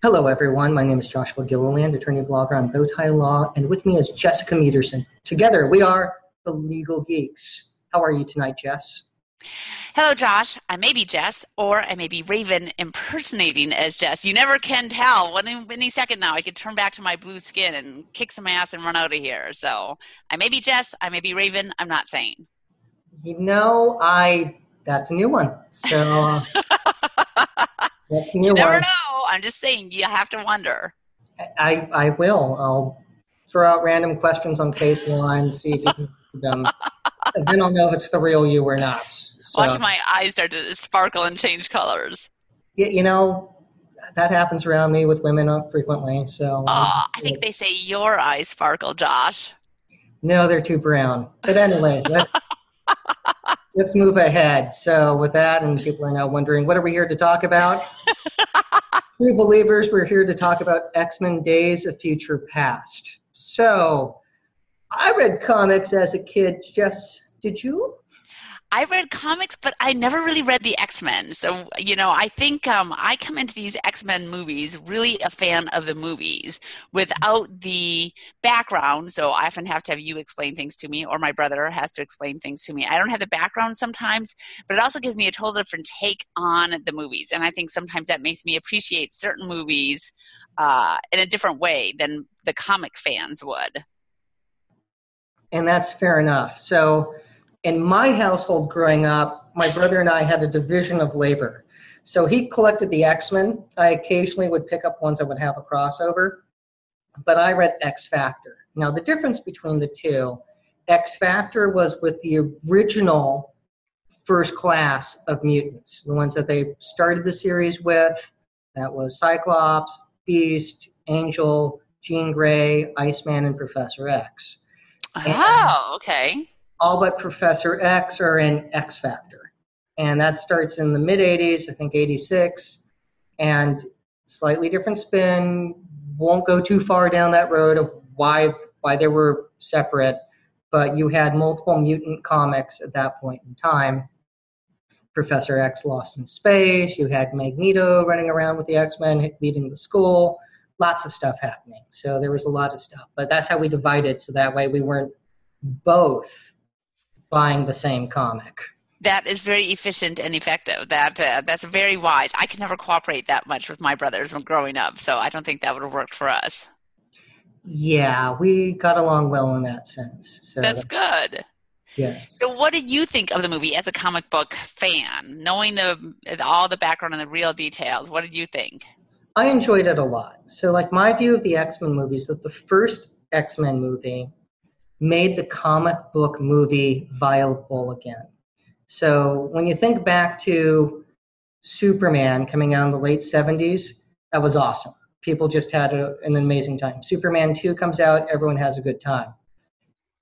Hello, everyone. My name is Joshua Gilliland, attorney blogger on Bowtie Law, and with me is Jessica Mederson. Together, we are the Legal Geeks. How are you tonight, Jess? Hello, Josh. I may be Jess, or I may be Raven impersonating as Jess. You never can tell. When any second now, I could turn back to my blue skin and kick some ass and run out of here. So I may be Jess. I may be Raven. I'm not saying. You know, I that's a new one. So uh, that's new you never one. know. I'm just saying. You have to wonder. I I will. I'll throw out random questions on case line, see if you can answer them. and then I'll know if it's the real you or not. So, Watch my eyes start to sparkle and change colors. y- you know, that happens around me with women uh, frequently. So Oh, I think they say your eyes sparkle, Josh. No, they're too brown. But anyway, let's, move ahead. So, with that, and people are now wondering, what are we here to talk about? True believers, we're here to talk about X Men Days of Future Past. So, I read comics as a kid. Jess, did you? I read comics, but I never really read the X Men. So, you know, I think um, I come into these X Men movies really a fan of the movies without the background. So, I often have to have you explain things to me, or my brother has to explain things to me. I don't have the background sometimes, but it also gives me a total different take on the movies. And I think sometimes that makes me appreciate certain movies uh, in a different way than the comic fans would. And that's fair enough. So, in my household growing up, my brother and I had a division of labor. So he collected the X Men. I occasionally would pick up ones that would have a crossover, but I read X Factor. Now, the difference between the two X Factor was with the original first class of mutants, the ones that they started the series with. That was Cyclops, Beast, Angel, Jean Grey, Iceman, and Professor X Oh, okay. All but Professor X are in X Factor. And that starts in the mid 80s, I think 86, and slightly different spin. Won't go too far down that road of why why they were separate, but you had multiple mutant comics at that point in time. Professor X lost in space, you had Magneto running around with the X-Men leading the school, lots of stuff happening. So there was a lot of stuff. But that's how we divided so that way we weren't both buying the same comic. That is very efficient and effective. That uh, that's very wise. I could never cooperate that much with my brothers when growing up, so I don't think that would have worked for us. Yeah, we got along well in that sense. So That's good. yes. So, what did you think of the movie as a comic book fan, knowing the all the background and the real details? What did you think? I enjoyed it a lot. So like my view of the X-Men movies that the first X-Men movie made the comic book movie viable again. So when you think back to Superman coming out in the late 70s, that was awesome. People just had a, an amazing time. Superman 2 comes out, everyone has a good time.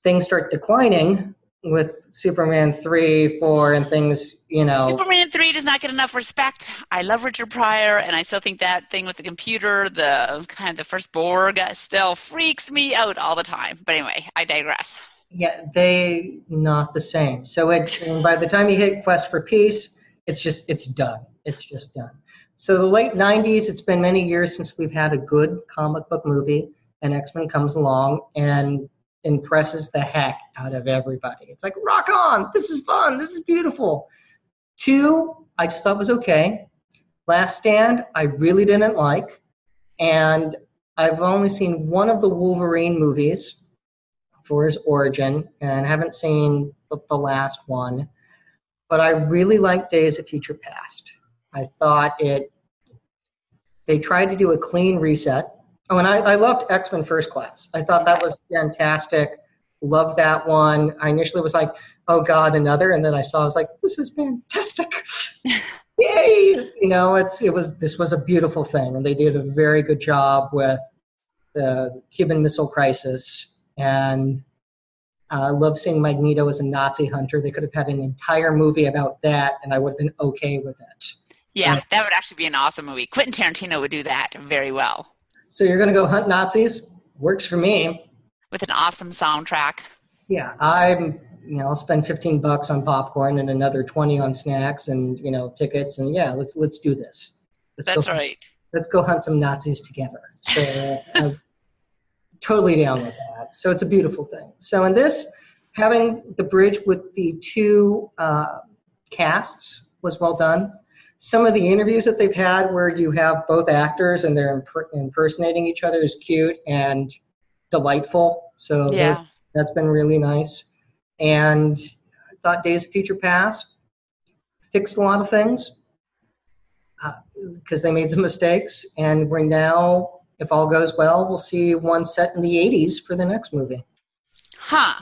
Things start declining with Superman 3, 4, and things, you know. Superman 3 does not get enough respect. I love Richard Pryor, and I still think that thing with the computer, the kind of the first Borg, uh, still freaks me out all the time. But anyway, I digress. Yeah, they not the same. So it, by the time you hit Quest for Peace, it's just it's done. It's just done. So the late '90s, it's been many years since we've had a good comic book movie, and X Men comes along and impresses the heck out of everybody. It's like rock on! This is fun. This is beautiful. Two, I just thought was okay. Last Stand, I really didn't like, and I've only seen one of the Wolverine movies for his origin, and haven't seen the, the last one. But I really liked Days of Future Past. I thought it. They tried to do a clean reset. Oh, and I, I loved X Men First Class. I thought that was fantastic. Loved that one. I initially was like, "Oh God, another," and then I saw. I was like, "This is fantastic! Yay!" You know, it's it was this was a beautiful thing, and they did a very good job with the Cuban Missile Crisis and uh, I love seeing Magneto as a Nazi hunter. They could have had an entire movie about that, and I would have been okay with it. Yeah, that would actually be an awesome movie. Quentin Tarantino would do that very well So you're going to go hunt Nazis? Works for me. with an awesome soundtrack. Yeah, I'm. You know, I'll spend 15 bucks on popcorn and another 20 on snacks and you know tickets, and yeah, let's let's do this. Let's That's go, right. let's go hunt some Nazis together. So uh, I'm totally down with that. So it's a beautiful thing. So in this, having the bridge with the two uh, casts was well done. Some of the interviews that they've had where you have both actors and they're imp- impersonating each other is cute and delightful. So Yeah. that's been really nice. And I thought Days of Future Past fixed a lot of things uh, because they made some mistakes. And we're now, if all goes well, we'll see one set in the 80s for the next movie. Huh.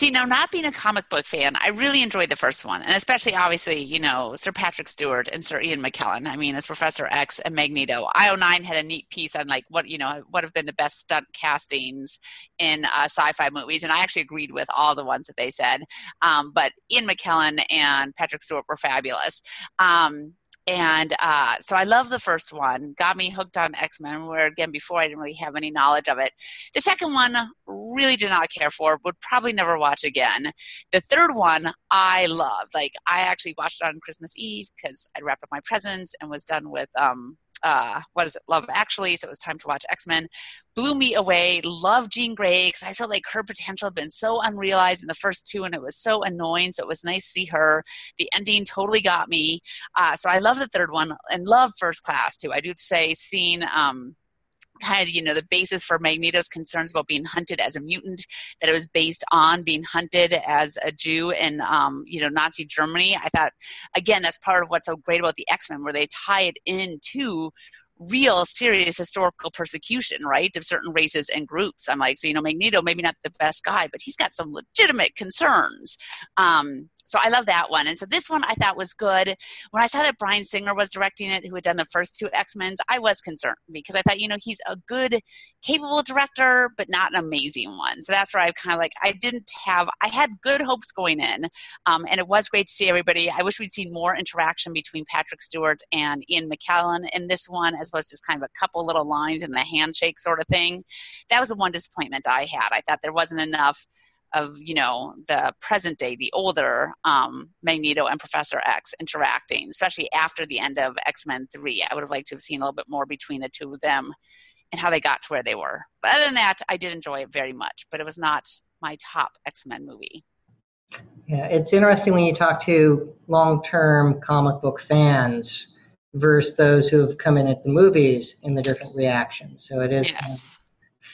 See, now not being a comic book fan, I really enjoyed the first one, and especially obviously, you know, Sir Patrick Stewart and Sir Ian McKellen. I mean, as Professor X and Magneto. IO9 had a neat piece on like what you know what have been the best stunt castings in uh, sci-fi movies, and I actually agreed with all the ones that they said. Um, but Ian McKellen and Patrick Stewart were fabulous. Um, and uh, so I love the first one. Got me hooked on X Men, where again before I didn't really have any knowledge of it. The second one really did not care for. Would probably never watch again. The third one I loved. Like I actually watched it on Christmas Eve because I'd wrapped up my presents and was done with um uh what is it Love Actually. So it was time to watch X Men. Blew me away. Loved Jean Grey because I felt like her potential had been so unrealized in the first two, and it was so annoying. So it was nice to see her. The ending totally got me. Uh, so I love the third one and love First Class too. I do say seeing um, kind of you know the basis for Magneto's concerns about being hunted as a mutant, that it was based on being hunted as a Jew in um, you know Nazi Germany. I thought again that's part of what's so great about the X Men, where they tie it into real serious historical persecution, right, of certain races and groups. I'm like, so you know, Magneto maybe not the best guy, but he's got some legitimate concerns. Um, so I love that one. And so this one I thought was good. When I saw that Bryan Singer was directing it, who had done the first two X Men's, I was concerned because I thought, you know, he's a good, capable director, but not an amazing one. So that's where I kind of like, I didn't have, I had good hopes going in, um, and it was great to see everybody. I wish we'd seen more interaction between Patrick Stewart and Ian McKellen in this one, as opposed to just kind of a couple little lines and the handshake sort of thing. That was the one disappointment I had. I thought there wasn't enough of you know the present day the older um, magneto and professor x interacting especially after the end of x-men 3 i would have liked to have seen a little bit more between the two of them and how they got to where they were. But other than that i did enjoy it very much but it was not my top x-men movie. Yeah, it's interesting when you talk to long-term comic book fans versus those who have come in at the movies and the different reactions. So it is kind of yes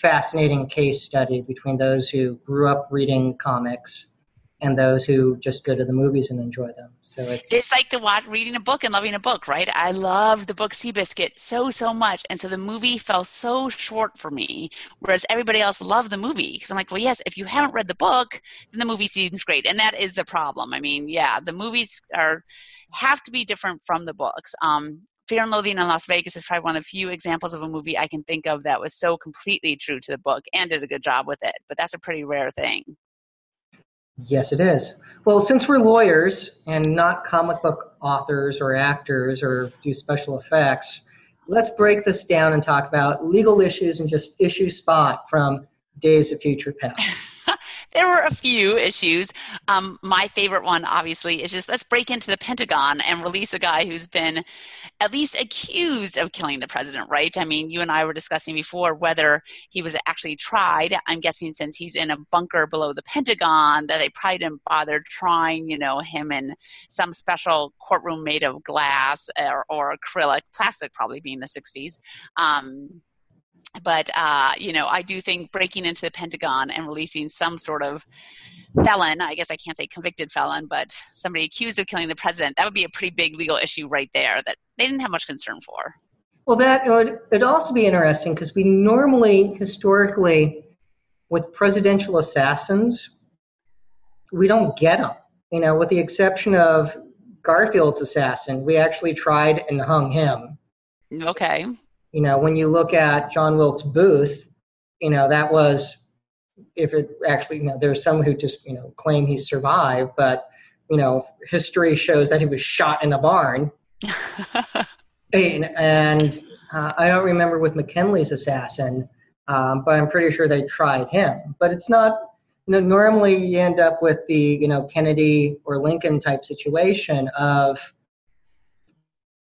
fascinating case study between those who grew up reading comics and those who just go to the movies and enjoy them. So it's it's like the reading a book and loving a book, right? I loved the book Seabiscuit so so much, and so the movie fell so short for me. Whereas everybody else loved the movie because I'm like, well, yes, if you haven't read the book, then the movie seems great, and that is the problem. I mean, yeah, the movies are have to be different from the books. Um, Fear and Loathing in Las Vegas is probably one of the few examples of a movie I can think of that was so completely true to the book and did a good job with it. But that's a pretty rare thing. yes, it is. Well, since we're lawyers and not comic book authors or actors or do special effects, let's break this down and talk about legal issues and just issue spot from Days of Future Past. there were a few issues. Um, my favorite one, obviously, is just let's break into the Pentagon and release a guy who's been at least accused of killing the president, right? I mean, you and I were discussing before whether he was actually tried. I'm guessing since he's in a bunker below the Pentagon, that they probably didn't bother trying, you know, him in some special courtroom made of glass or, or acrylic, plastic probably being the 60s. Um, but uh, you know, I do think breaking into the Pentagon and releasing some sort of felon, I guess I can't say convicted felon, but somebody accused of killing the president, that would be a pretty big legal issue right there that they didn't have much concern for. Well, that would it'd also be interesting because we normally, historically, with presidential assassins, we don't get them. You know, with the exception of Garfield's assassin, we actually tried and hung him. Okay. You know, when you look at John Wilkes Booth, you know that was if it actually, you know, there's some who just you know claim he survived, but you know, history shows that he was shot in a barn. And, and uh, I don't remember with McKinley's assassin, um, but I'm pretty sure they tried him. But it's not, you know, normally you end up with the, you know, Kennedy or Lincoln type situation of,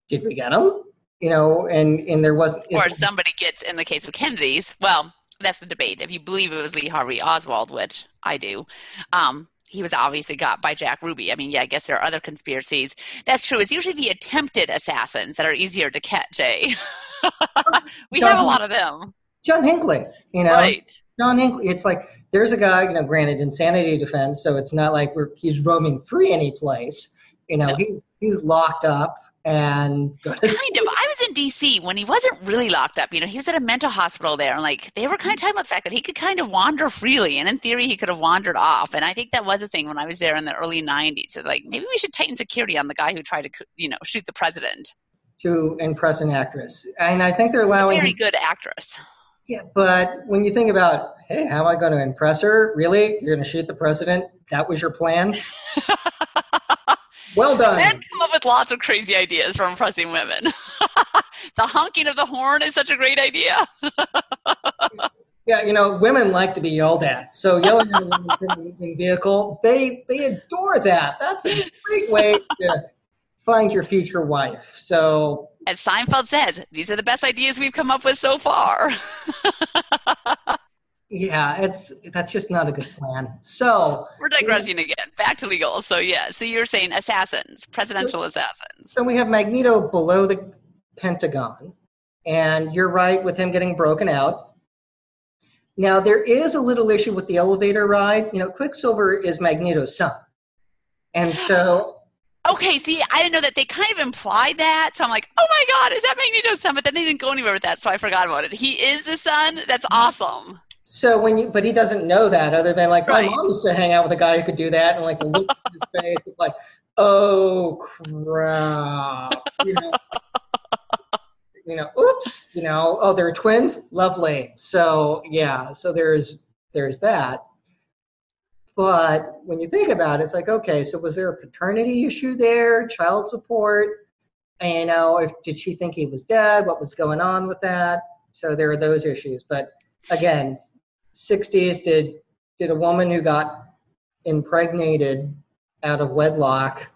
did we get him? You know, and and there was or somebody gets in the case of Kennedy's. Well, that's the debate. If you believe it was Lee Harvey Oswald, which I do, um, he was obviously got by Jack Ruby. I mean, yeah, I guess there are other conspiracies. That's true. It's usually the attempted assassins that are easier to catch. Eh? we John, have a lot of them. John Hinckley, you know, right? John Hinckley. It's like there's a guy, you know, granted insanity defense, so it's not like we're, he's roaming free any place. You know, no. he's he's locked up and kind of. I was in D.C. when he wasn't really locked up. You know, he was at a mental hospital there, and like they were kind of talking about the fact that he could kind of wander freely, and in theory, he could have wandered off. And I think that was a thing when I was there in the early '90s. So like maybe we should tighten security on the guy who tried to, you know, shoot the president. To impress an actress, and I think they're allowing. a very good actress. Yeah, but when you think about, hey, how am I going to impress her? Really, you're going to shoot the president? That was your plan? Well done. Men come up with lots of crazy ideas for impressing women. the honking of the horn is such a great idea. yeah, you know, women like to be yelled at. So yelling at a in vehicle, they they adore that. That's a great way to find your future wife. So as Seinfeld says, these are the best ideas we've come up with so far. Yeah, it's that's just not a good plan. So we're digressing again. Back to legal. So yeah, so you're saying assassins, presidential assassins. So we have Magneto below the Pentagon, and you're right with him getting broken out. Now there is a little issue with the elevator ride. You know, Quicksilver is Magneto's son, and so. Okay, see, I didn't know that they kind of implied that. So I'm like, oh my God, is that Magneto's son? But then they didn't go anywhere with that, so I forgot about it. He is the son? That's mm-hmm. awesome. So when you, but he doesn't know that other than like right. my mom used to hang out with a guy who could do that and like look at his face, it's like, oh crap, you know, you know, oops, you know, oh they're twins, lovely. So yeah, so there's there's that. But when you think about it, it's like, okay, so was there a paternity issue there, child support? And, you know, if did she think he was dead? What was going on with that? So there are those issues. But again, 60s did did a woman who got impregnated out of wedlock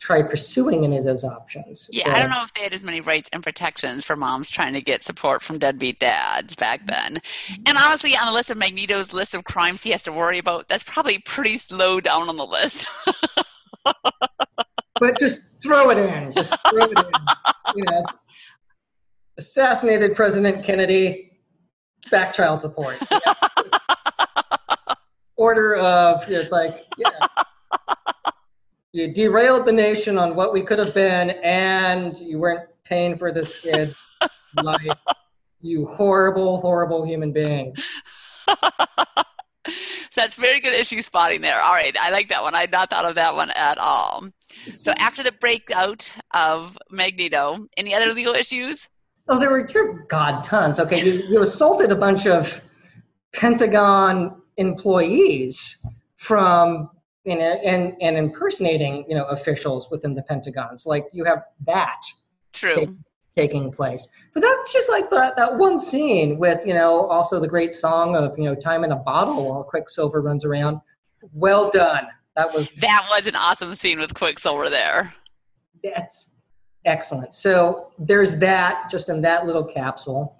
try pursuing any of those options. Yeah, so, I don't know if they had as many rights and protections for moms trying to get support from deadbeat dads back then. And honestly, on the list of Magneto's list of crimes he has to worry about, that's probably pretty low down on the list. but just throw it in. Just throw it in. You know, assassinated President Kennedy, back child support. Order of it's like yeah. you derailed the nation on what we could have been, and you weren't paying for this kid. life. You horrible, horrible human being. so that's very good issue spotting there. All right, I like that one. I had not thought of that one at all. So after the breakout of Magneto, any other legal issues? Oh, there were God tons. Okay, you, you assaulted a bunch of Pentagon employees from you know and and impersonating you know officials within the Pentagon. So like you have that true take, taking place. But that's just like that that one scene with you know also the great song of you know time in a bottle while Quicksilver runs around. Well done. That was that was an awesome scene with Quicksilver there. That's Excellent. So there's that just in that little capsule.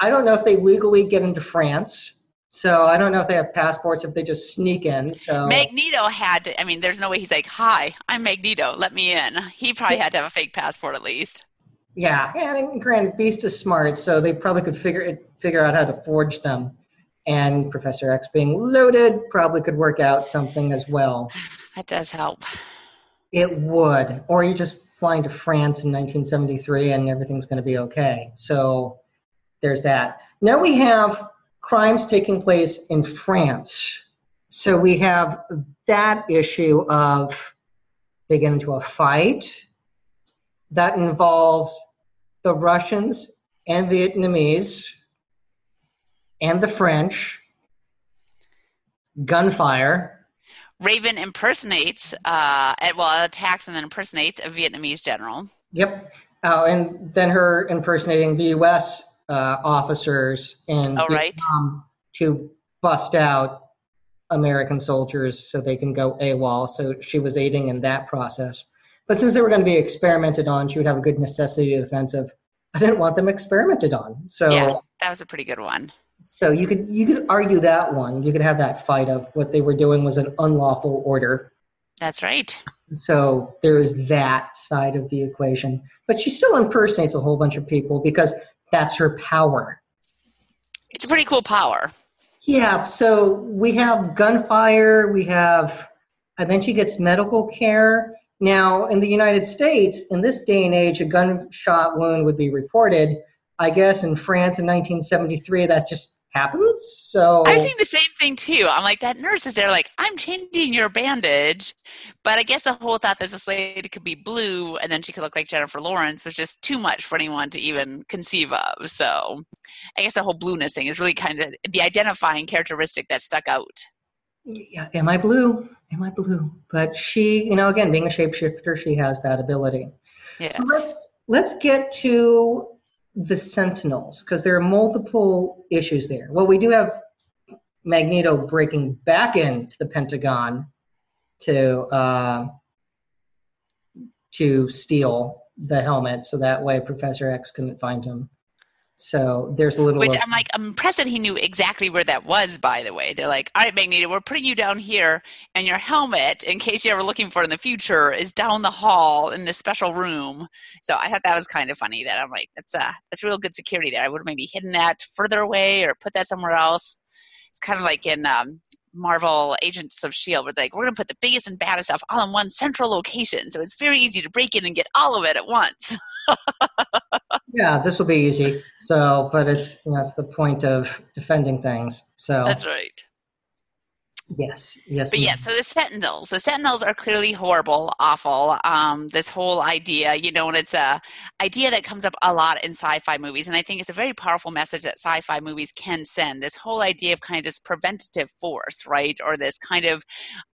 I don't know if they legally get into France. So I don't know if they have passports, if they just sneak in. So Magneto had to, I mean, there's no way he's like, Hi, I'm Magneto, let me in. He probably had to have a fake passport at least. Yeah, and granted, Beast is smart, so they probably could figure it, figure out how to forge them. And Professor X being loaded probably could work out something as well. That does help. It would. Or you just flying to France in 1973 and everything's going to be okay. So there's that. Now we have crimes taking place in France. So we have that issue of they get into a fight that involves the Russians and Vietnamese and the French, gunfire, Raven impersonates, uh, well, attacks and then impersonates a Vietnamese general. Yep. Uh, and then her impersonating the U.S. Uh, officers in oh, right. Vietnam to bust out American soldiers so they can go AWOL. So she was aiding in that process. But since they were going to be experimented on, she would have a good necessity defensive. I didn't want them experimented on. So yeah, that was a pretty good one. So you could you could argue that one. You could have that fight of what they were doing was an unlawful order. That's right. So there's that side of the equation. But she still impersonates a whole bunch of people because that's her power. It's a pretty cool power. Yeah, so we have gunfire, we have, and then she gets medical care. Now, in the United States, in this day and age, a gunshot wound would be reported. I guess in France in 1973, that just happens. So I've seen the same thing too. I'm like, that nurse is there, like, I'm changing your bandage. But I guess the whole thought that this lady could be blue and then she could look like Jennifer Lawrence was just too much for anyone to even conceive of. So I guess the whole blueness thing is really kind of the identifying characteristic that stuck out. Yeah, am I blue? Am I blue? But she, you know, again, being a shapeshifter, she has that ability. Yes. So let's let's get to the Sentinels because there are multiple issues there. Well, we do have Magneto breaking back into the Pentagon to uh, to steal the helmet, so that way Professor X couldn't find him. So there's a little. Which of, I'm like, I'm impressed that he knew exactly where that was. By the way, they're like, all right, Magneto, we're putting you down here, and your helmet, in case you're ever looking for it in the future, is down the hall in this special room. So I thought that was kind of funny. That I'm like, that's uh, that's real good security there. I would have maybe hidden that further away or put that somewhere else. It's kind of like in um, Marvel Agents of Shield, where like we're gonna put the biggest and baddest stuff all in one central location, so it's very easy to break in and get all of it at once. yeah, this will be easy. So, but it's that's the point of defending things. So that's right. Yes, yes. But yes, so the Sentinels. The Sentinels are clearly horrible, awful. Um, this whole idea, you know, and it's a idea that comes up a lot in sci-fi movies, and I think it's a very powerful message that sci-fi movies can send. This whole idea of kind of this preventative force, right, or this kind of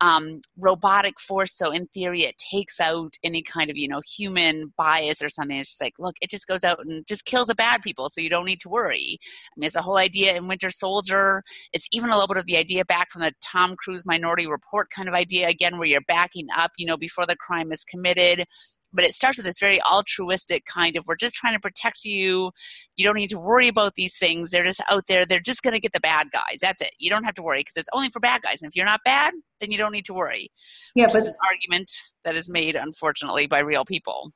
um, robotic force. So in theory, it takes out any kind of you know human bias or something. It's just like, look, it just goes out and just kills the bad people, so you don't need to worry. I mean, it's a whole idea in Winter Soldier. It's even a little bit of the idea back from the time Tom Cruise Minority Report kind of idea again, where you're backing up, you know, before the crime is committed. But it starts with this very altruistic kind of, we're just trying to protect you. You don't need to worry about these things. They're just out there. They're just going to get the bad guys. That's it. You don't have to worry because it's only for bad guys. And if you're not bad, then you don't need to worry. Yeah, but an argument that is made, unfortunately, by real people.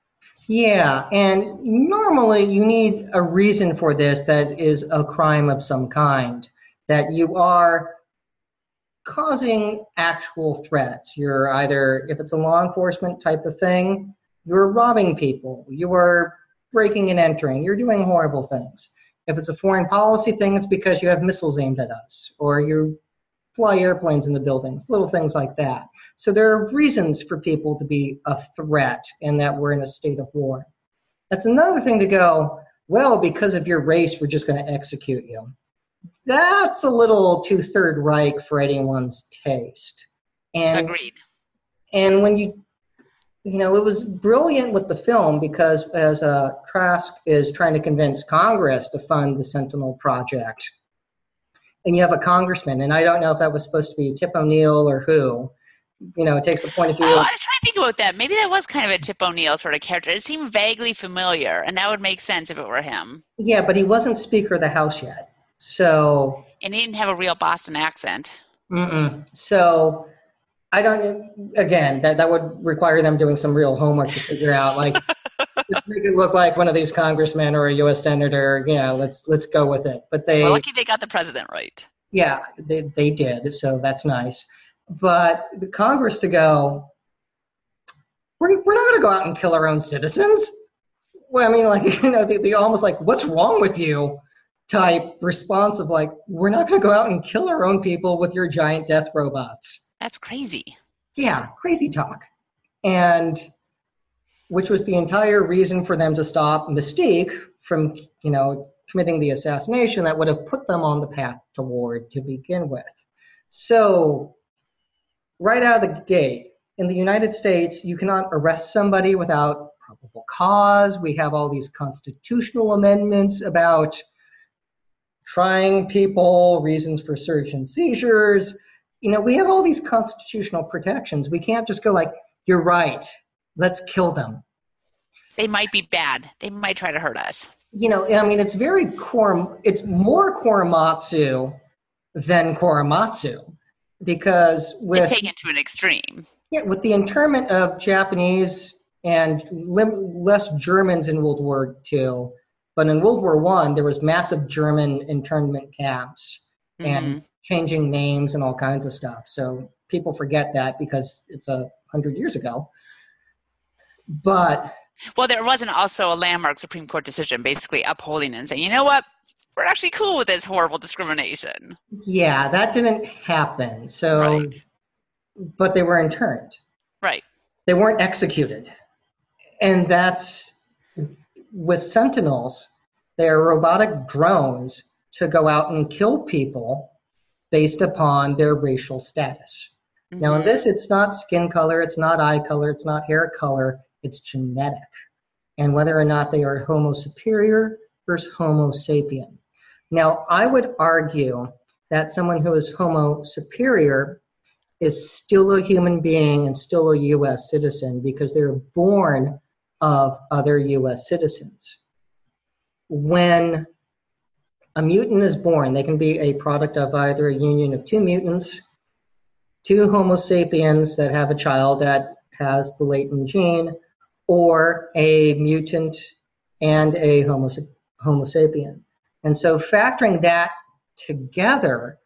Yeah, and normally you need a reason for this that is a crime of some kind. That you are causing actual threats. You're either, if it's a law enforcement type of thing, you're robbing people, you are breaking and entering, you're doing horrible things. If it's a foreign policy thing, it's because you have missiles aimed at us, or you fly airplanes in the buildings, little things like that. So there are reasons for people to be a threat and that we're in a state of war. That's another thing to go, well, because of your race, we're just going to execute you that's a little too Third Reich for anyone's taste. And, Agreed. And when you, you know, it was brilliant with the film because as uh, Trask is trying to convince Congress to fund the Sentinel Project, and you have a congressman, and I don't know if that was supposed to be Tip O'Neill or who. You know, it takes the point of view. Oh, I was trying to think about that. Maybe that was kind of a Tip O'Neill sort of character. It seemed vaguely familiar, and that would make sense if it were him. Yeah, but he wasn't Speaker of the House yet. So. And he didn't have a real Boston accent. Mm-mm. So I don't. Again, that that would require them doing some real homework to figure out, like, make it look like one of these congressmen or a U.S. senator. Yeah, let's let's go with it. But they. Well, lucky they got the president right. Yeah, they they did. So that's nice. But the Congress to go. We're, we're not going to go out and kill our own citizens. Well, I mean, like you know, they, they almost like, what's wrong with you? Type response of like, we're not going to go out and kill our own people with your giant death robots. That's crazy. Yeah, crazy talk. And which was the entire reason for them to stop Mystique from, you know, committing the assassination that would have put them on the path toward to begin with. So, right out of the gate, in the United States, you cannot arrest somebody without probable cause. We have all these constitutional amendments about trying people, reasons for search and seizures. You know, we have all these constitutional protections. We can't just go like, you're right. let's kill them. They might be bad. They might try to hurt us. You know, I mean, it's very Kor. It's more Korematsu than Korematsu because with it's taken to an extreme. Yeah, with the internment of Japanese and lim- less Germans in World War II, but in World War One there was massive German internment camps mm-hmm. and changing names and all kinds of stuff. So people forget that because it's a hundred years ago. But well, there wasn't also a landmark Supreme Court decision basically upholding and saying, you know what, we're actually cool with this horrible discrimination. Yeah, that didn't happen. So, right. but they were interned. Right. They weren't executed. And that's with Sentinels, they are robotic drones to go out and kill people based upon their racial status. Mm-hmm. Now, in mm-hmm. this, it's not skin color, it's not eye color, it's not hair color, it's genetic. And whether or not they are Homo superior versus Homo sapien. Now, I would argue that someone who is Homo superior is still a human being and still a U.S. citizen because they're born of other U.S. citizens. When a mutant is born, they can be a product of either a union of two mutants, two Homo sapiens that have a child that has the latent gene, or a mutant and a Homo, homo sapien. And so factoring that together,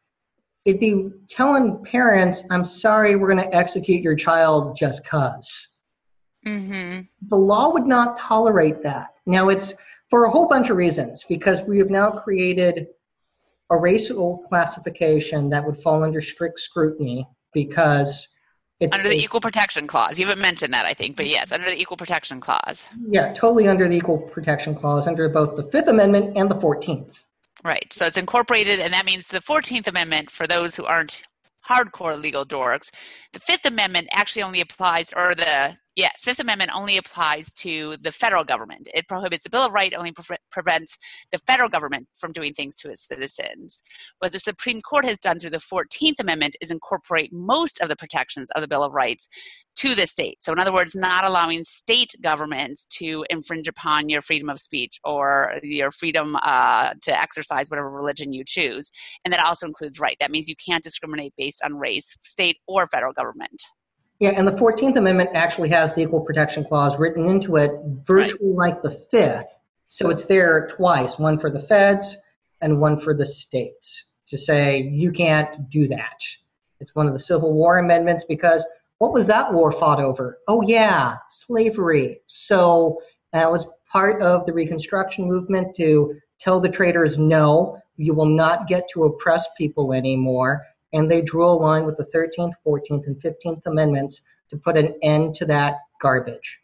it'd be telling parents, I'm sorry, we're going to execute your child just because. Mm-hmm. The law would not tolerate that. Now, it's for a whole bunch of reasons, because we have now created a racial classification that would fall under strict scrutiny because it's under the Equal Protection Clause. You haven't mentioned that, I think, but yes, under the Equal Protection Clause. Yeah, totally under the Equal Protection Clause, under both the Fifth Amendment and the 14th. Right. So it's incorporated, and that means the 14th Amendment, for those who aren't hardcore legal dorks, the Fifth Amendment actually only applies, or the Yes, Fifth Amendment only applies to the federal government. It prohibits the Bill of Rights, only pre- prevents the federal government from doing things to its citizens. What the Supreme Court has done through the 14th Amendment is incorporate most of the protections of the Bill of Rights to the state. So, in other words, not allowing state governments to infringe upon your freedom of speech or your freedom uh, to exercise whatever religion you choose. And that also includes right. That means you can't discriminate based on race, state or federal government. Yeah, and the 14th Amendment actually has the Equal Protection Clause written into it virtually right. like the Fifth. So it's there twice one for the feds and one for the states to say you can't do that. It's one of the Civil War amendments because what was that war fought over? Oh, yeah, slavery. So that was part of the Reconstruction movement to tell the traders no, you will not get to oppress people anymore and they drew a line with the 13th, 14th, and 15th Amendments to put an end to that garbage.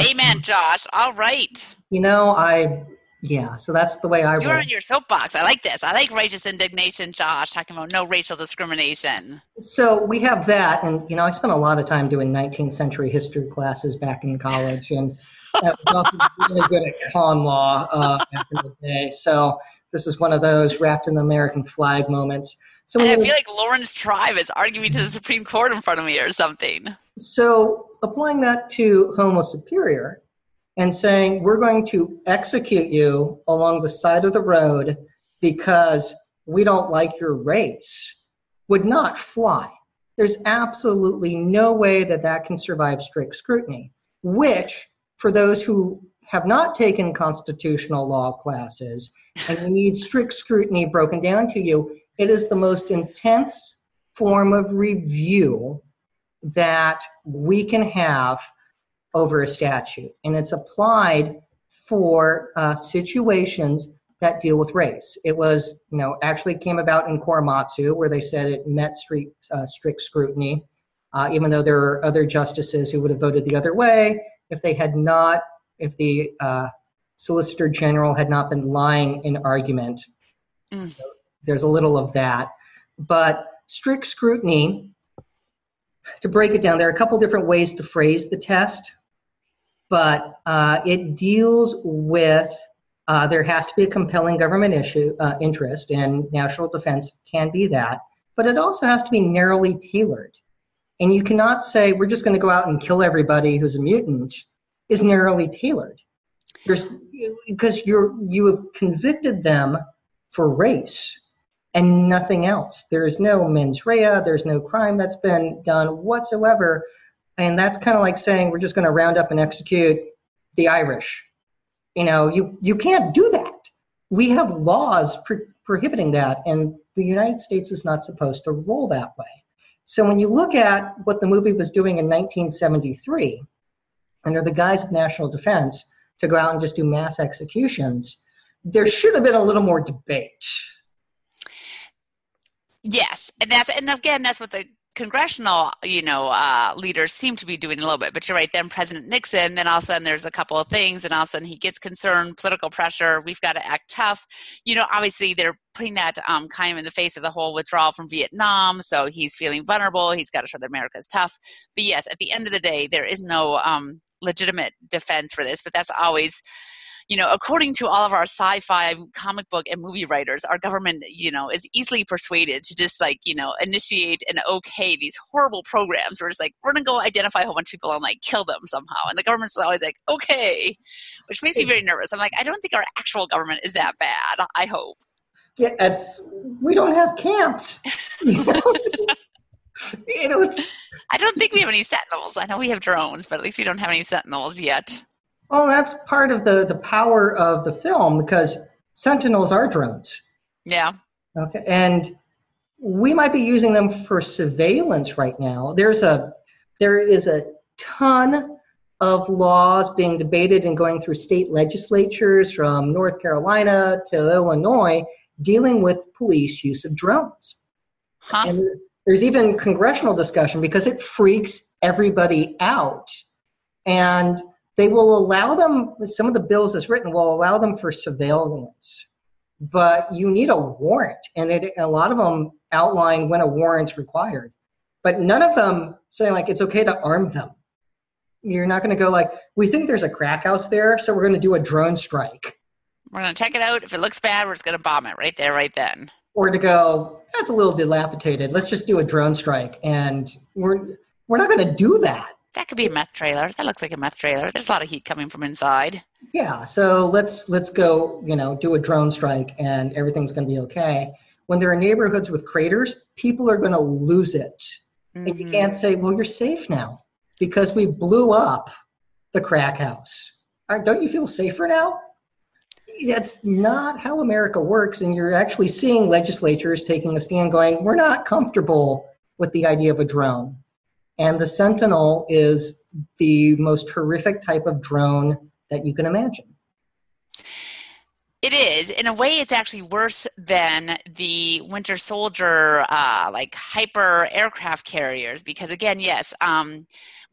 Amen, Josh. All right. You know, I, yeah, so that's the way I You're on your soapbox. I like this. I like righteous indignation, Josh, talking about no racial discrimination. So we have that, and, you know, I spent a lot of time doing 19th century history classes back in college, and I was really good at con law uh, back in the day. So this is one of those wrapped in the American flag moments. So and I feel like Laurence Tribe is arguing to the Supreme Court in front of me or something. So applying that to Homo superior and saying we're going to execute you along the side of the road because we don't like your race would not fly. There's absolutely no way that that can survive strict scrutiny, which, for those who have not taken constitutional law classes and you need strict scrutiny broken down to you, it is the most intense form of review that we can have over a statute. And it's applied for uh, situations that deal with race. It was, you know, actually came about in Korematsu, where they said it met strict, uh, strict scrutiny, uh, even though there are other justices who would have voted the other way if they had not, if the uh, Solicitor General had not been lying in argument. Mm. So there's a little of that. But strict scrutiny, to break it down, there are a couple different ways to phrase the test, but uh, it deals with uh, there has to be a compelling government issue uh, interest, and national defense can be that, but it also has to be narrowly tailored. And you cannot say we're just going to go out and kill everybody who's a mutant is narrowly tailored. Because you're you have convicted them for race and nothing else. There is no mens rea, there's no crime that's been done whatsoever. And that's kind of like saying we're just going to round up and execute the Irish. You know, you, you can't do that. We have laws pro- prohibiting that, and the United States is not supposed to roll that way. So when you look at what the movie was doing in 1973, under the guise of national defense, to go out and just do mass executions, there should have been a little more debate. Yes, and that's and again that's what the congressional, you know, uh, leaders seem to be doing a little bit. But you're right. Then President Nixon, then all of a sudden there's a couple of things, and all of a sudden he gets concerned, political pressure. We've got to act tough. You know, obviously they're putting that um, kind of in the face of the whole withdrawal from Vietnam. So he's feeling vulnerable. He's got to show that America is tough. But yes, at the end of the day, there is no um, legitimate defense for this. But that's always you know, according to all of our sci-fi comic book and movie writers, our government, you know, is easily persuaded to just like, you know, initiate and okay these horrible programs where it's like, we're gonna go identify a whole bunch of people and like kill them somehow. And the government's always like, okay, which makes me very nervous. I'm like, I don't think our actual government is that bad. I hope. Yeah, it's we don't have camps. you know, you know it's, I don't think we have any sentinels. I know we have drones, but at least we don't have any sentinels yet. Well, that's part of the, the power of the film because Sentinels are drones. Yeah. Okay. And we might be using them for surveillance right now. There's a there is a ton of laws being debated and going through state legislatures from North Carolina to Illinois dealing with police use of drones. Huh? And there's even congressional discussion because it freaks everybody out. And they will allow them, some of the bills as written will allow them for surveillance, but you need a warrant. And it, a lot of them outline when a warrant's required. But none of them say, like, it's okay to arm them. You're not going to go, like, we think there's a crack house there, so we're going to do a drone strike. We're going to check it out. If it looks bad, we're just going to bomb it right there, right then. Or to go, that's a little dilapidated. Let's just do a drone strike. And we're, we're not going to do that that could be a meth trailer. That looks like a meth trailer. There's a lot of heat coming from inside. Yeah, so let's let's go, you know, do a drone strike and everything's going to be okay. When there are neighborhoods with craters, people are going to lose it. Mm-hmm. And you can't mm-hmm. say, "Well, you're safe now because we blew up the crack house." Don't you feel safer now? That's not how America works and you're actually seeing legislatures taking a stand going, "We're not comfortable with the idea of a drone." And the Sentinel is the most horrific type of drone that you can imagine. It is. In a way, it's actually worse than the Winter Soldier, uh, like hyper aircraft carriers, because again, yes, um,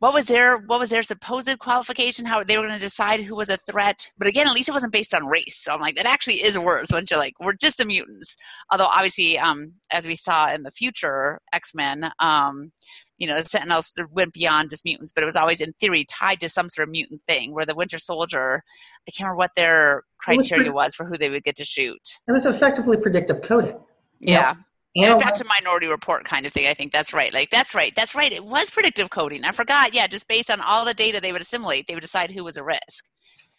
what was their what was their supposed qualification? How they were going to decide who was a threat? But again, at least it wasn't based on race. So I'm like, that actually is worse. Once you're like, we're just the mutants. Although obviously, um, as we saw in the future X Men, um, you know, the Sentinels went beyond just mutants, but it was always in theory tied to some sort of mutant thing. Where the Winter Soldier, I can't remember what their criteria was, was for who they would get to shoot. It was effectively predictive coding. Yeah. Know? It was back to Minority Report kind of thing. I think that's right. Like that's right. That's right. It was predictive coding. I forgot. Yeah, just based on all the data they would assimilate, they would decide who was a risk.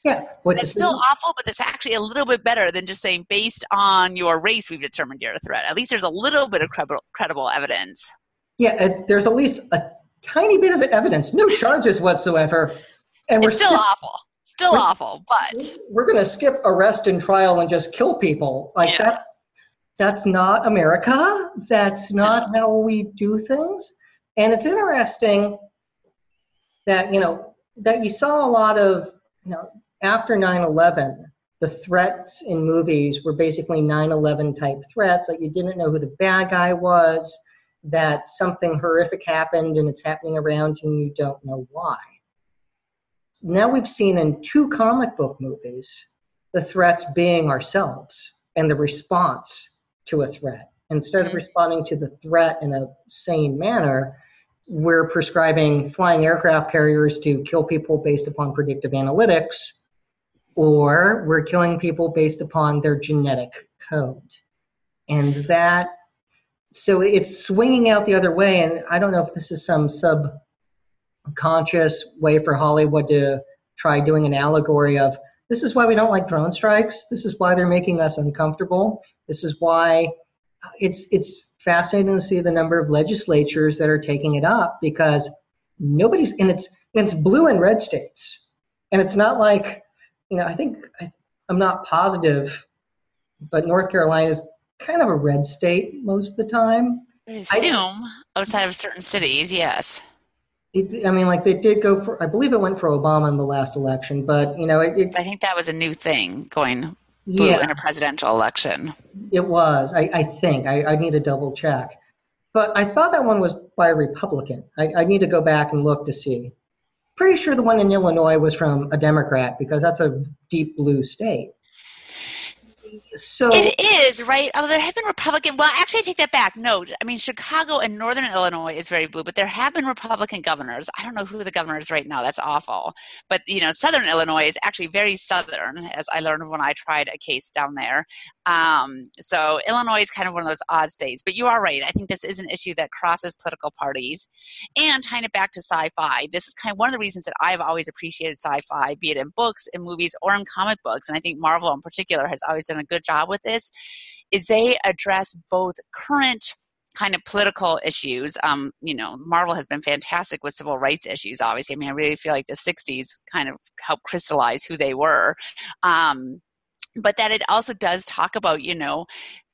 Yeah, so it's still awful, but it's actually a little bit better than just saying based on your race, we've determined you're a threat. At least there's a little bit of credible, credible evidence. Yeah, uh, there's at least a tiny bit of evidence, no charges whatsoever, and we're still awful. Still awful, but we're going to skip arrest and trial and just kill people. Like yeah. that's that's not America. That's not how we do things. And it's interesting that you know that you saw a lot of you know after 9/11 the threats in movies were basically 9/11 type threats like you didn't know who the bad guy was that something horrific happened and it's happening around you and you don't know why. Now we've seen in two comic book movies the threats being ourselves and the response to a threat. Instead of mm-hmm. responding to the threat in a sane manner, we're prescribing flying aircraft carriers to kill people based upon predictive analytics, or we're killing people based upon their genetic code. And that so it's swinging out the other way, and I don't know if this is some subconscious way for Hollywood to try doing an allegory of this is why we don't like drone strikes. This is why they're making us uncomfortable. This is why uh, it's it's fascinating to see the number of legislatures that are taking it up because nobody's and it's it's blue and red states, and it's not like you know I think I, I'm not positive, but North Carolina is kind of a red state most of the time. I assume outside of certain cities, yes. It, I mean, like they did go for. I believe it went for Obama in the last election, but you know, it, it, I think that was a new thing going blue yeah, in a presidential election. it was. I, I think I, I need to double check, but I thought that one was by a Republican. I, I need to go back and look to see. Pretty sure the one in Illinois was from a Democrat because that's a deep blue state. So It is, right? Although there have been Republican, well, actually, I take that back. No, I mean, Chicago and Northern Illinois is very blue, but there have been Republican governors. I don't know who the governor is right now. That's awful. But, you know, Southern Illinois is actually very Southern, as I learned when I tried a case down there. Um, so Illinois is kind of one of those odd states. But you are right. I think this is an issue that crosses political parties. And tying it back to sci fi, this is kind of one of the reasons that I've always appreciated sci fi, be it in books, in movies, or in comic books. And I think Marvel in particular has always done a good job with this, is they address both current kind of political issues. Um, you know, Marvel has been fantastic with civil rights issues, obviously. I mean, I really feel like the 60s kind of helped crystallize who they were. Um, but that it also does talk about you know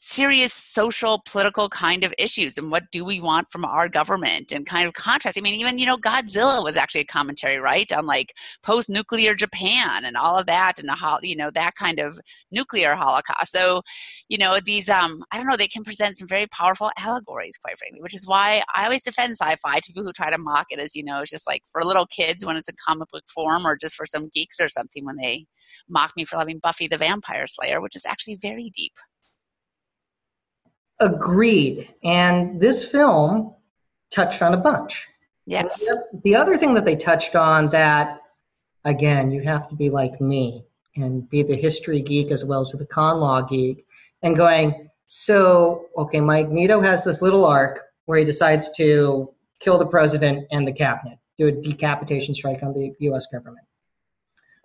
serious social political kind of issues and what do we want from our government and kind of contrast i mean even you know godzilla was actually a commentary right on like post-nuclear japan and all of that and the you know that kind of nuclear holocaust so you know these um i don't know they can present some very powerful allegories quite frankly which is why i always defend sci-fi to people who try to mock it as you know it's just like for little kids when it's in comic book form or just for some geeks or something when they mock me for loving Buffy the Vampire Slayer, which is actually very deep. Agreed. And this film touched on a bunch. Yes. The other thing that they touched on that, again, you have to be like me and be the history geek as well as the con law geek, and going, so, okay, Magneto has this little arc where he decides to kill the president and the cabinet, do a decapitation strike on the US government.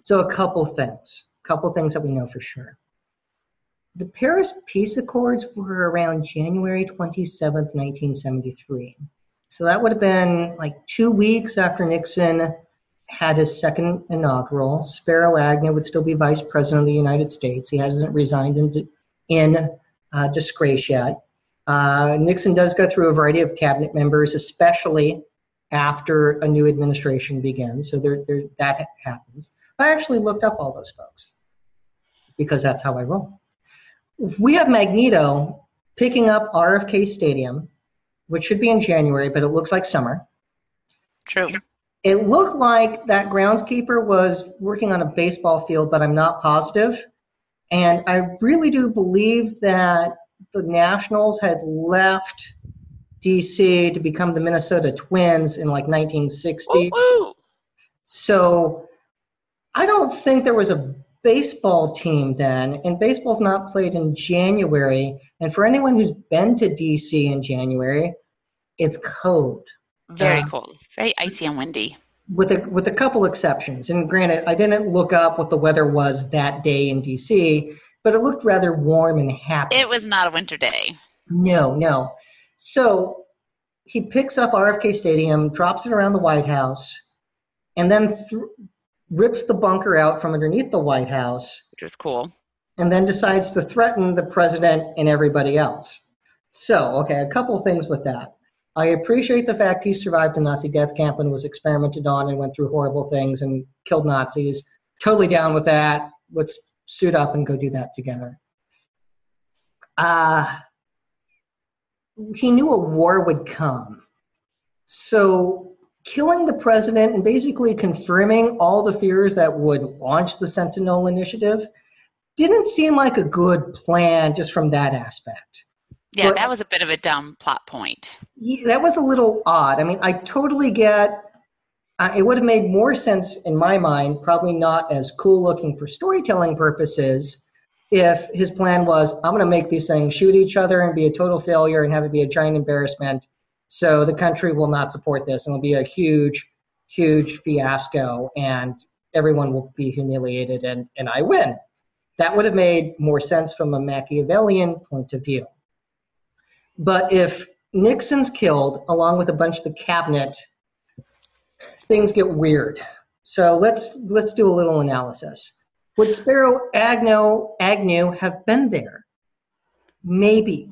So, a couple things, a couple things that we know for sure. The Paris Peace Accords were around January 27th, 1973. So that would have been like two weeks after Nixon had his second inaugural. Spiro Agnew would still be vice president of the United States. He hasn't resigned in, in uh, disgrace yet. Uh, Nixon does go through a variety of cabinet members, especially after a new administration begins. So there, there, that happens. I actually looked up all those folks because that's how I roll. We have Magneto picking up RFK Stadium, which should be in January, but it looks like summer. True. It looked like that groundskeeper was working on a baseball field, but I'm not positive. And I really do believe that the Nationals had left DC to become the Minnesota Twins in like 1960. Woo-woo. So I don't think there was a baseball team then, and baseball's not played in January. And for anyone who's been to DC in January, it's cold Very Yeah. cold. Very icy and windy. with a with a couple exceptions. And granted, I didn't look up what the weather was that day in DC, but it looked rather warm and happy. It was not a winter day. No, no. So he picks up RFK Stadium, drops it around the White House, and then th- rips the bunker out from underneath the White House, which was cool. and then decides to threaten the president and everybody else. So, okay, a couple things with that. I appreciate the fact he survived a Nazi death camp and was experimented on and went through horrible things and killed Nazis. Totally down with that. Let's suit up and go do that together. Uh, he knew a war would come. So, killing the president and basically confirming all the fears that would launch the Sentinel Initiative didn't seem like a good plan just from that aspect. Yeah, But- that was a bit of a dumb plot point. Yeah, that was a little odd. I mean, I totally get. Uh, it would have made more sense in my mind, probably not as cool looking for storytelling purposes, if his plan was, I'm going to make these things shoot each other and be a total failure and have it be a giant embarrassment. So the country will not support this and it'll be a huge, huge fiasco and everyone will be humiliated and, and I win. That would have made more sense from a Machiavellian point of view. But if Nixon's killed along with a bunch of the cabinet, things get weird. So let's let's do a little analysis. Would Spiro Agnew, Agnew have been there? Maybe.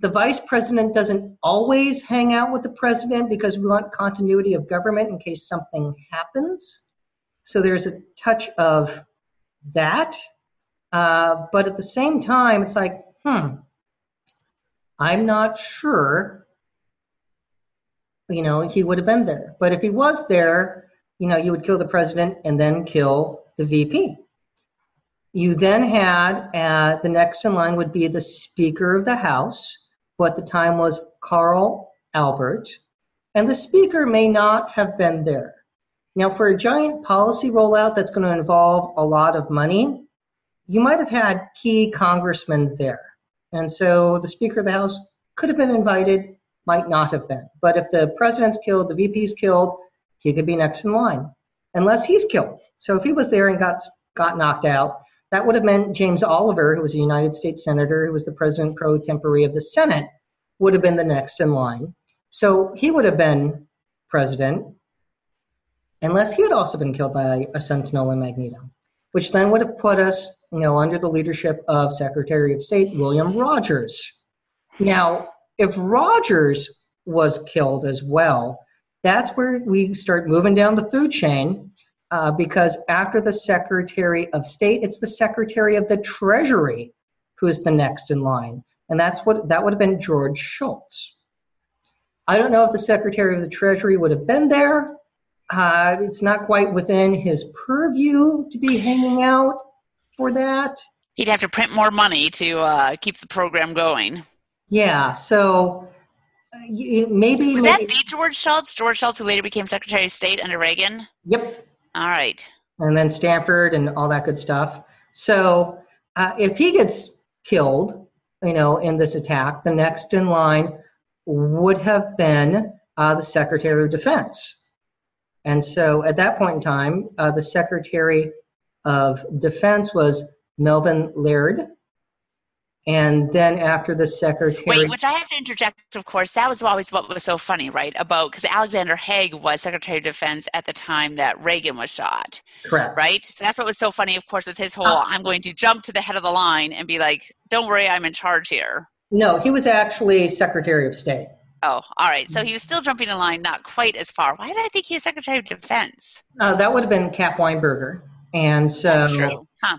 The vice president doesn't always hang out with the president because we want continuity of government in case something happens. So there's a touch of that. Uh, but at the same time, it's like, hmm, I'm not sure, you know, he would have been there. But if he was there, you know, you would kill the president and then kill the VP. You then had uh, the next in line would be the Speaker of the House, who at the time was Carl Albert, and the Speaker may not have been there. Now, for a giant policy rollout that's going to involve a lot of money, you might have had key congressmen there. And so the Speaker of the House could have been invited, might not have been. But if the president's killed, the VP's killed, he could be next in line, unless he's killed. So if he was there and got got knocked out, that would have meant James Oliver, who was a United States senator, who was the president pro tempore of the Senate, would have been the next in line. So he would have been president, unless he had also been killed by a sentinel in Magneto, which then would have put us, you know, under the leadership of Secretary of State William Rogers. Now, if Rogers was killed as well, that's where we start moving down the food chain uh, because after the Secretary of State, it's the Secretary of the Treasury who is the next in line, and that's what that would have been George Shultz. I don't know if the Secretary of the Treasury would have been there. Uh, it's not quite within his purview to be hanging out for that. He'd have to print more money to uh, keep the program going. Yeah, so uh, maybe was maybe, that the George Shultz? George Shultz, who later became Secretary of State under Reagan. Yep, All right. and then Stanford and all that good stuff. So uh, if he gets killed, you know, in this attack, the next in line would have been uh, the Secretary of Defense. And so at that point in time, uh, the Secretary of Defense was Melvin Laird. And then after the Secretary, Wait, which I have to interject, of course. That was always what was so funny, right? About because Alexander Haig was Secretary of Defense at the time that Reagan was shot, correct, right? So that's what was so funny, of course, with his whole Uh, I'm going to jump to the head of the line and be like, don't worry, I'm in charge here. No, he was actually Secretary of State. Oh, all right. So he was still jumping in line, not quite as far. Why did I think he was Secretary of Defense? Uh, that would have been Cap Weinberger. And so. Huh.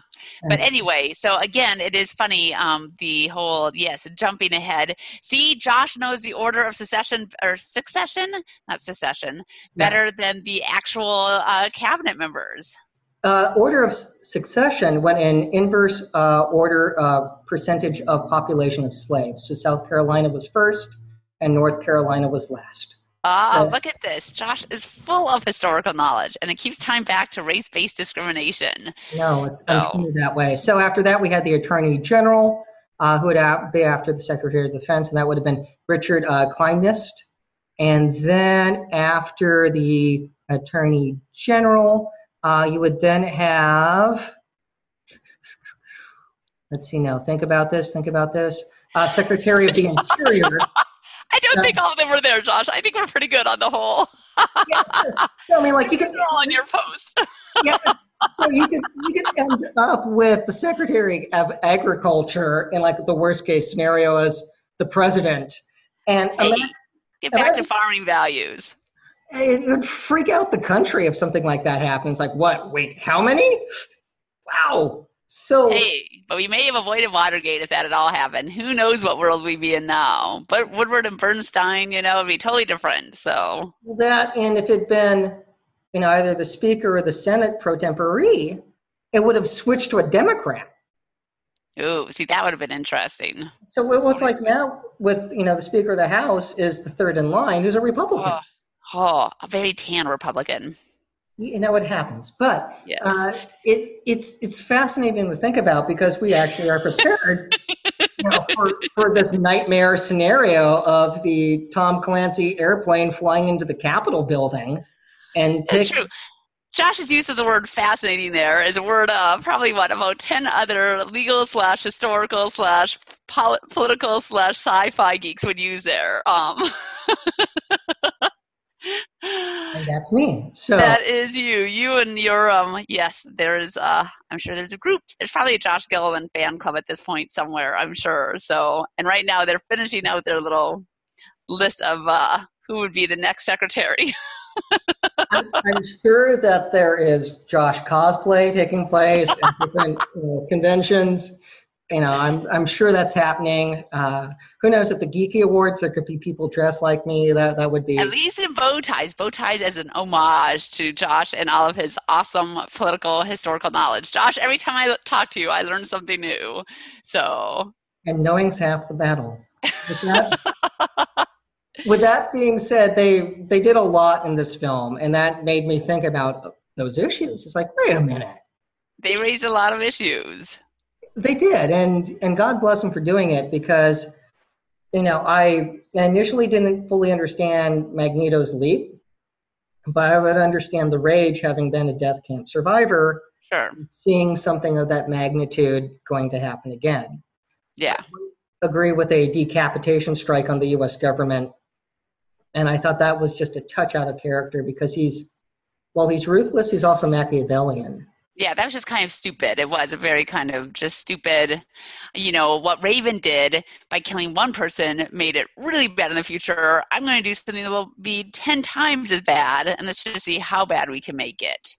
But anyway, so again, it is funny. Um, the whole yes, jumping ahead. See, Josh knows the order of secession or succession, not secession, Yeah. better than the actual uh, cabinet members. Uh, order of succession went in inverse uh, order uh, percentage of population of slaves. So South Carolina was first, and North Carolina was last. Ah, Yeah. look at this. Josh is full of historical knowledge, and it keeps tying back to race-based discrimination. No, it's Oh. continued that way. So after that, we had the Attorney General, uh, who would be after the Secretary of Defense, and that would have been Richard uh, Kleindienst. And then after the Attorney General, uh, you would then have. Let's see now. Think about this. Think about this. Uh, Secretary of the Interior. I don't think all of them were there, Josh. I think we're pretty good on the whole. Yes. So, I mean, like you can They're all on your post. yes. So you could you could end up with the Secretary of Agriculture in like the worst case scenario as the president, and Hey, imagine- get back to farming values. it would freak out the country if something like that happens. Like, what? Wait, how many? Wow. So Hey, but we may have avoided Watergate if that had all happened. Who knows what world we'd be in now? But Woodward and Bernstein, you know, it'd be totally different. So, that, and if it'd been, you know, either the Speaker or the Senate pro tempore, it would have switched to a Democrat. ooh, see, that would have been interesting. So it was like now with you know the Speaker of the House is the third in line, who's a Republican. Oh, oh, a very tan Republican. You know what happens. But Yes. uh, it, it's it's fascinating to think about because we actually are prepared you know, for, for this nightmare scenario of the Tom Clancy airplane flying into the Capitol building and That's true. Josh's use of the word fascinating there is a word of probably what about 10 other legal slash historical slash political slash sci-fi geeks would use there. Um, and that's me. So that is you. You and your um yes, there is uh I'm sure there's a group. There's probably a Josh Gilliland fan club at this point somewhere, I'm sure. So and right now they're finishing out their little list of uh who would be the next secretary. I'm, I'm sure that there is Josh cosplay taking place at different know, conventions. You know, I'm I'm sure that's happening. Uh, who knows? At the Geeky Awards, there could be people dressed like me. That that would be. At least in bow ties. Bow ties as an homage to Josh and all of his awesome political historical knowledge. Josh, every time I talk to you, I learn something new. So and knowing's half the battle. With that, with that being said, they they did a lot in this film, and that made me think about those issues. It's like, wait a minute, they raised a lot of issues. They did, and and God bless them for doing it because, you know, I initially didn't fully understand Magneto's leap, but I would understand the rage having been a death camp survivor, Sure. seeing something of that magnitude going to happen again. Yeah. agree with a decapitation strike on the U.S. government, and I thought that was just a touch out of character because he's, while he's ruthless. He's also Machiavellian. Yeah, that was just kind of stupid. It was a very kind of just stupid. You know, what Raven did by killing one person made it really bad in the future. I'm going to do something that will be 10 times as bad, and let's just see how bad we can make it.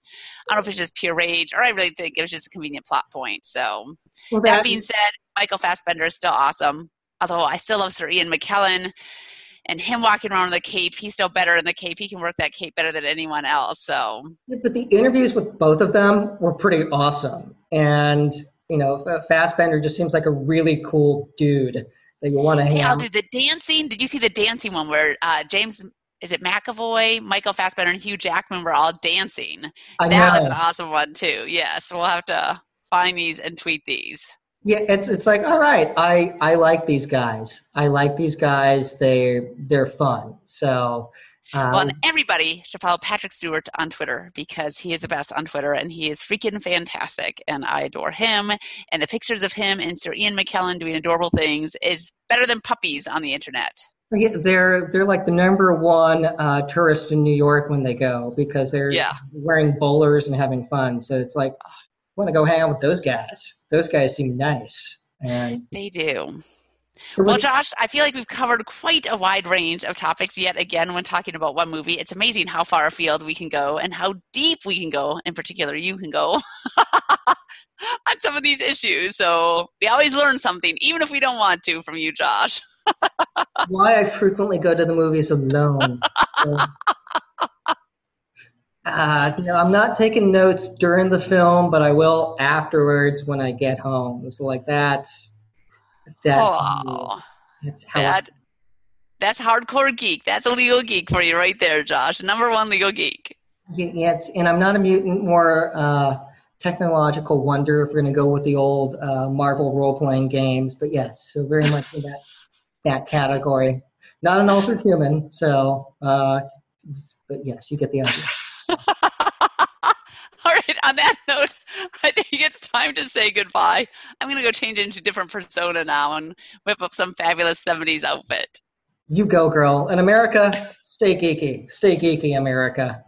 I don't know if it's just pure rage, or I really think it was just a convenient plot point. So, Well, that being said, Michael Fassbender is still awesome. Although I still love Sir Ian McKellen and him walking around in the cape. He's still better in the cape. He can work that cape better than anyone else. So But the interviews with both of them were pretty awesome. And, you know, Fassbender just seems like a really cool dude that you want to hang yeah, out do the dancing. Did you see the dancing one where uh, James? Is it McAvoy, Michael Fassbender, and Hugh Jackman were all dancing? I That know. was an awesome one too. Yes, we'll have to find these and tweet these. Yeah, it's it's like all right. I I like these guys. I like these guys. They they're fun. So um, Well, and everybody should follow Patrick Stewart on Twitter because he is the best on Twitter and he is freaking fantastic. And I adore him. And the pictures of him and Sir Ian McKellen doing adorable things is better than puppies on the internet. yeah, they're they're like the number one uh, tourist in New York when they go because they're Yeah. wearing bowlers and having fun. So it's like want to go hang out with those guys. Those guys seem nice. And They do. so Well, Josh, I feel like we've covered quite a wide range of topics yet again when talking about one movie. It's amazing how far afield we can go and how deep we can go. In particular, you can go on some of these issues. So we always learn something, even if we don't want to, from you, Josh. why I frequently go to the movies alone. So, uh, you know, I'm not taking notes during the film, but I will afterwards when I get home. So like that's that's oh, that's how that, that's hardcore geek. That's a legal geek for you right there, Josh. Number one legal geek. yeah, and I'm not a mutant, more uh, technological wonder if we're going to go with the old uh, Marvel role playing games. But yes, so very much in that that category. Not an altered human, so uh, but yes, you get the idea. On that note, I think it's time to say goodbye. I'm going to go change into a different persona now and whip up some fabulous 70s outfit. You go, girl. And America, stay geeky. Stay geeky, America.